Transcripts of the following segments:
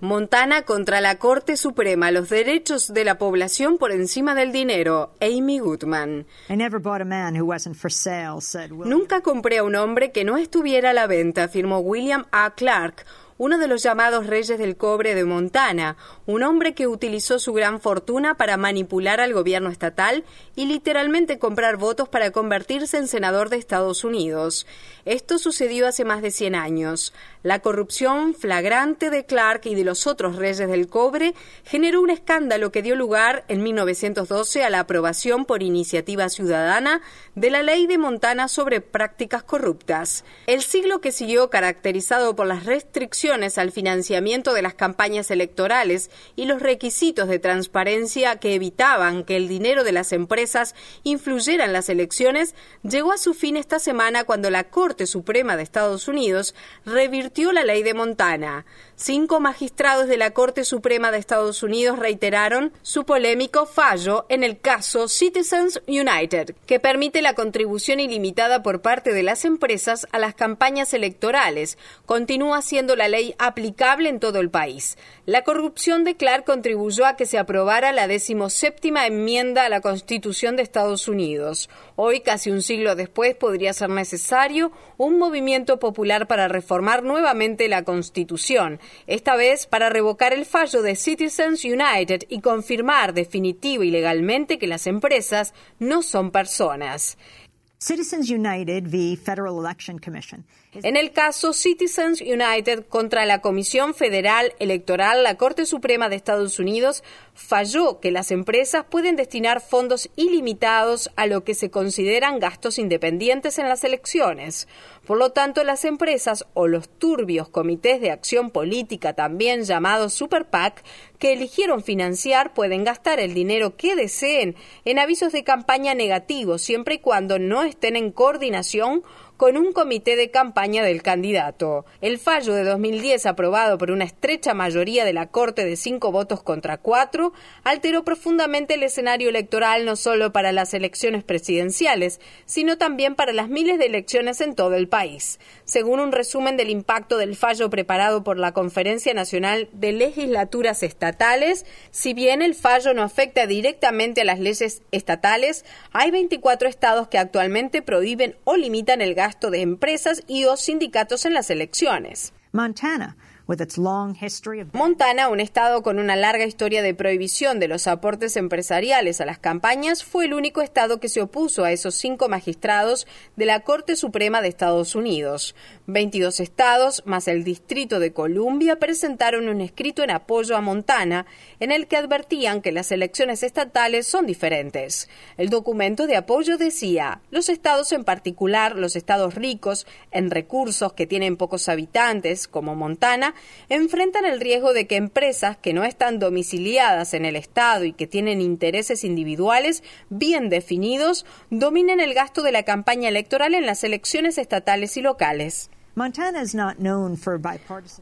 Montana contra la Corte Suprema, los derechos de la población por encima del dinero. Amy Goodman. Nunca compré a un hombre que no estuviera a la venta, afirmó William A. Clark, uno de los llamados reyes del cobre de Montana, un hombre que utilizó su gran fortuna para manipular al gobierno estatal y literalmente comprar votos para convertirse en senador de Estados Unidos. Esto sucedió hace más de 100 años. La corrupción flagrante de Clark y de los otros reyes del cobre generó un escándalo que dio lugar en 1912 a la aprobación por iniciativa ciudadana de la ley de Montana sobre prácticas corruptas. El siglo que siguió caracterizado por las restricciones al financiamiento de las campañas electorales y los requisitos de transparencia que evitaban que el dinero de las empresas influyera en las elecciones, llegó a su fin esta semana cuando la Corte Suprema de Estados Unidos revirtió la ley de Montana. Cinco magistrados de la Corte Suprema de Estados Unidos reiteraron su polémico fallo en el caso Citizens United, que permite la contribución ilimitada por parte de las empresas a las campañas electorales. Continúa siendo la ley aplicable en todo el país. La corrupción de Clark contribuyó a que se aprobara la decimoséptima enmienda a la Constitución de Estados Unidos. Hoy, casi un siglo después, podría ser necesario un movimiento popular para reformar nuevamente la Constitución esta vez para revocar el fallo de Citizens United y confirmar definitivo y legalmente que las empresas no son personas. Citizens United v. Federal Election Commission. En el caso Citizens United contra la Comisión Federal Electoral, la Corte Suprema de Estados Unidos falló que las empresas pueden destinar fondos ilimitados a lo que se consideran gastos independientes en las elecciones. Por lo tanto, las empresas o los turbios comités de acción política, también llamados Super PAC, que eligieron financiar pueden gastar el dinero que deseen en avisos de campaña negativos, siempre y cuando no estén en coordinación con un comité de campaña del candidato. El fallo de 2010, aprobado por una estrecha mayoría de la Corte de cinco votos contra cuatro, alteró profundamente el escenario electoral no solo para las elecciones presidenciales, sino también para las miles de elecciones en todo el país. Según un resumen del impacto del fallo preparado por la Conferencia Nacional de Legislaturas Estatales, si bien el fallo no afecta directamente a las leyes estatales, hay 24 estados que actualmente prohíben o limitan el gasto de empresas y o sindicatos en las elecciones. Montana Montana, un estado con una larga historia de prohibición de los aportes empresariales a las campañas, fue el único estado que se opuso a esos cinco magistrados de la Corte Suprema de Estados Unidos. 22 estados, más el Distrito de Columbia, presentaron un escrito en apoyo a Montana, en el que advertían que las elecciones estatales son diferentes. El documento de apoyo decía, los estados en particular, los estados ricos en recursos que tienen pocos habitantes, como Montana, enfrentan el riesgo de que empresas que no están domiciliadas en el Estado y que tienen intereses individuales bien definidos dominen el gasto de la campaña electoral en las elecciones estatales y locales.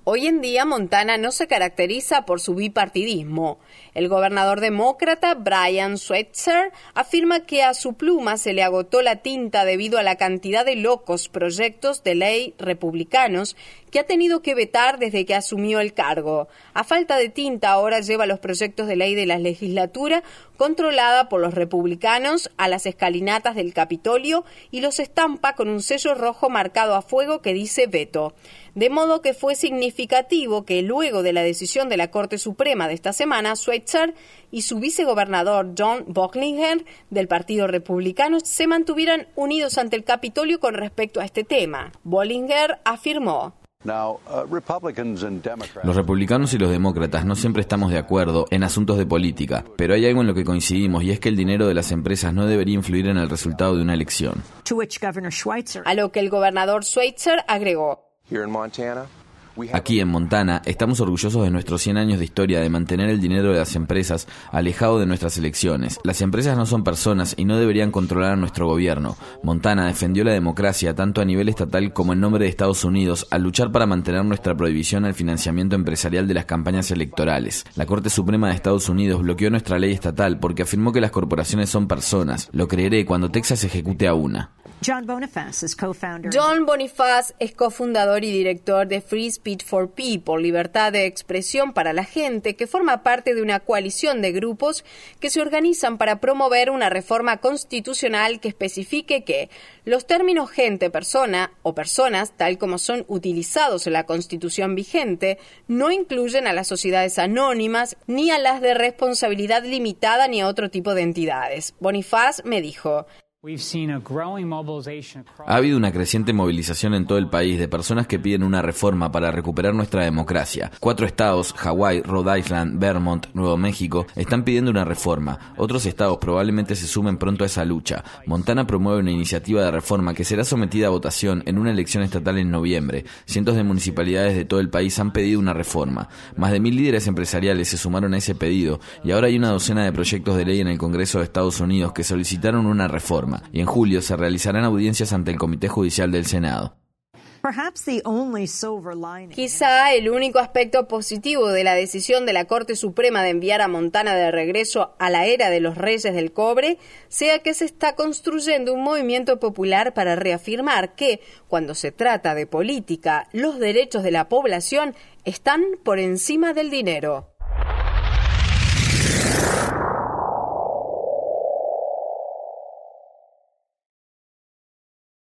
Hoy en día Montana no se caracteriza por su bipartidismo. El gobernador demócrata Brian Switzer afirma que a su pluma se le agotó la tinta debido a la cantidad de locos proyectos de ley republicanos que ha tenido que vetar desde que asumió el cargo. A falta de tinta ahora lleva los proyectos de ley de la legislatura controlada por los republicanos a las escalinatas del Capitolio y los estampa con un sello rojo marcado a fuego que dice veto. De modo que fue significativo que luego de la decisión de la Corte Suprema de esta semana, Schweitzer y su vicegobernador John Bocklinger del Partido Republicano se mantuvieran unidos ante el Capitolio con respecto a este tema. Bollinger afirmó los republicanos y los demócratas no siempre estamos de acuerdo en asuntos de política, pero hay algo en lo que coincidimos y es que el dinero de las empresas no debería influir en el resultado de una elección. A lo que el gobernador Schweitzer agregó. Aquí en Montana estamos orgullosos de nuestros 100 años de historia de mantener el dinero de las empresas alejado de nuestras elecciones. Las empresas no son personas y no deberían controlar a nuestro gobierno. Montana defendió la democracia tanto a nivel estatal como en nombre de Estados Unidos al luchar para mantener nuestra prohibición al financiamiento empresarial de las campañas electorales. La Corte Suprema de Estados Unidos bloqueó nuestra ley estatal porque afirmó que las corporaciones son personas. Lo creeré cuando Texas ejecute a una. John Boniface es cofundador y director de Free Speech for People, Libertad de Expresión para la Gente, que forma parte de una coalición de grupos que se organizan para promover una reforma constitucional que especifique que los términos gente, persona o personas, tal como son utilizados en la Constitución vigente, no incluyen a las sociedades anónimas ni a las de responsabilidad limitada ni a otro tipo de entidades. Bonifaz me dijo, ha habido una creciente movilización en todo el país de personas que piden una reforma para recuperar nuestra democracia. Cuatro estados, Hawái, Rhode Island, Vermont, Nuevo México, están pidiendo una reforma. Otros estados probablemente se sumen pronto a esa lucha. Montana promueve una iniciativa de reforma que será sometida a votación en una elección estatal en noviembre. Cientos de municipalidades de todo el país han pedido una reforma. Más de mil líderes empresariales se sumaron a ese pedido y ahora hay una docena de proyectos de ley en el Congreso de Estados Unidos que solicitaron una reforma y en julio se realizarán audiencias ante el Comité Judicial del Senado. Quizá el único aspecto positivo de la decisión de la Corte Suprema de enviar a Montana de regreso a la era de los reyes del cobre sea que se está construyendo un movimiento popular para reafirmar que, cuando se trata de política, los derechos de la población están por encima del dinero.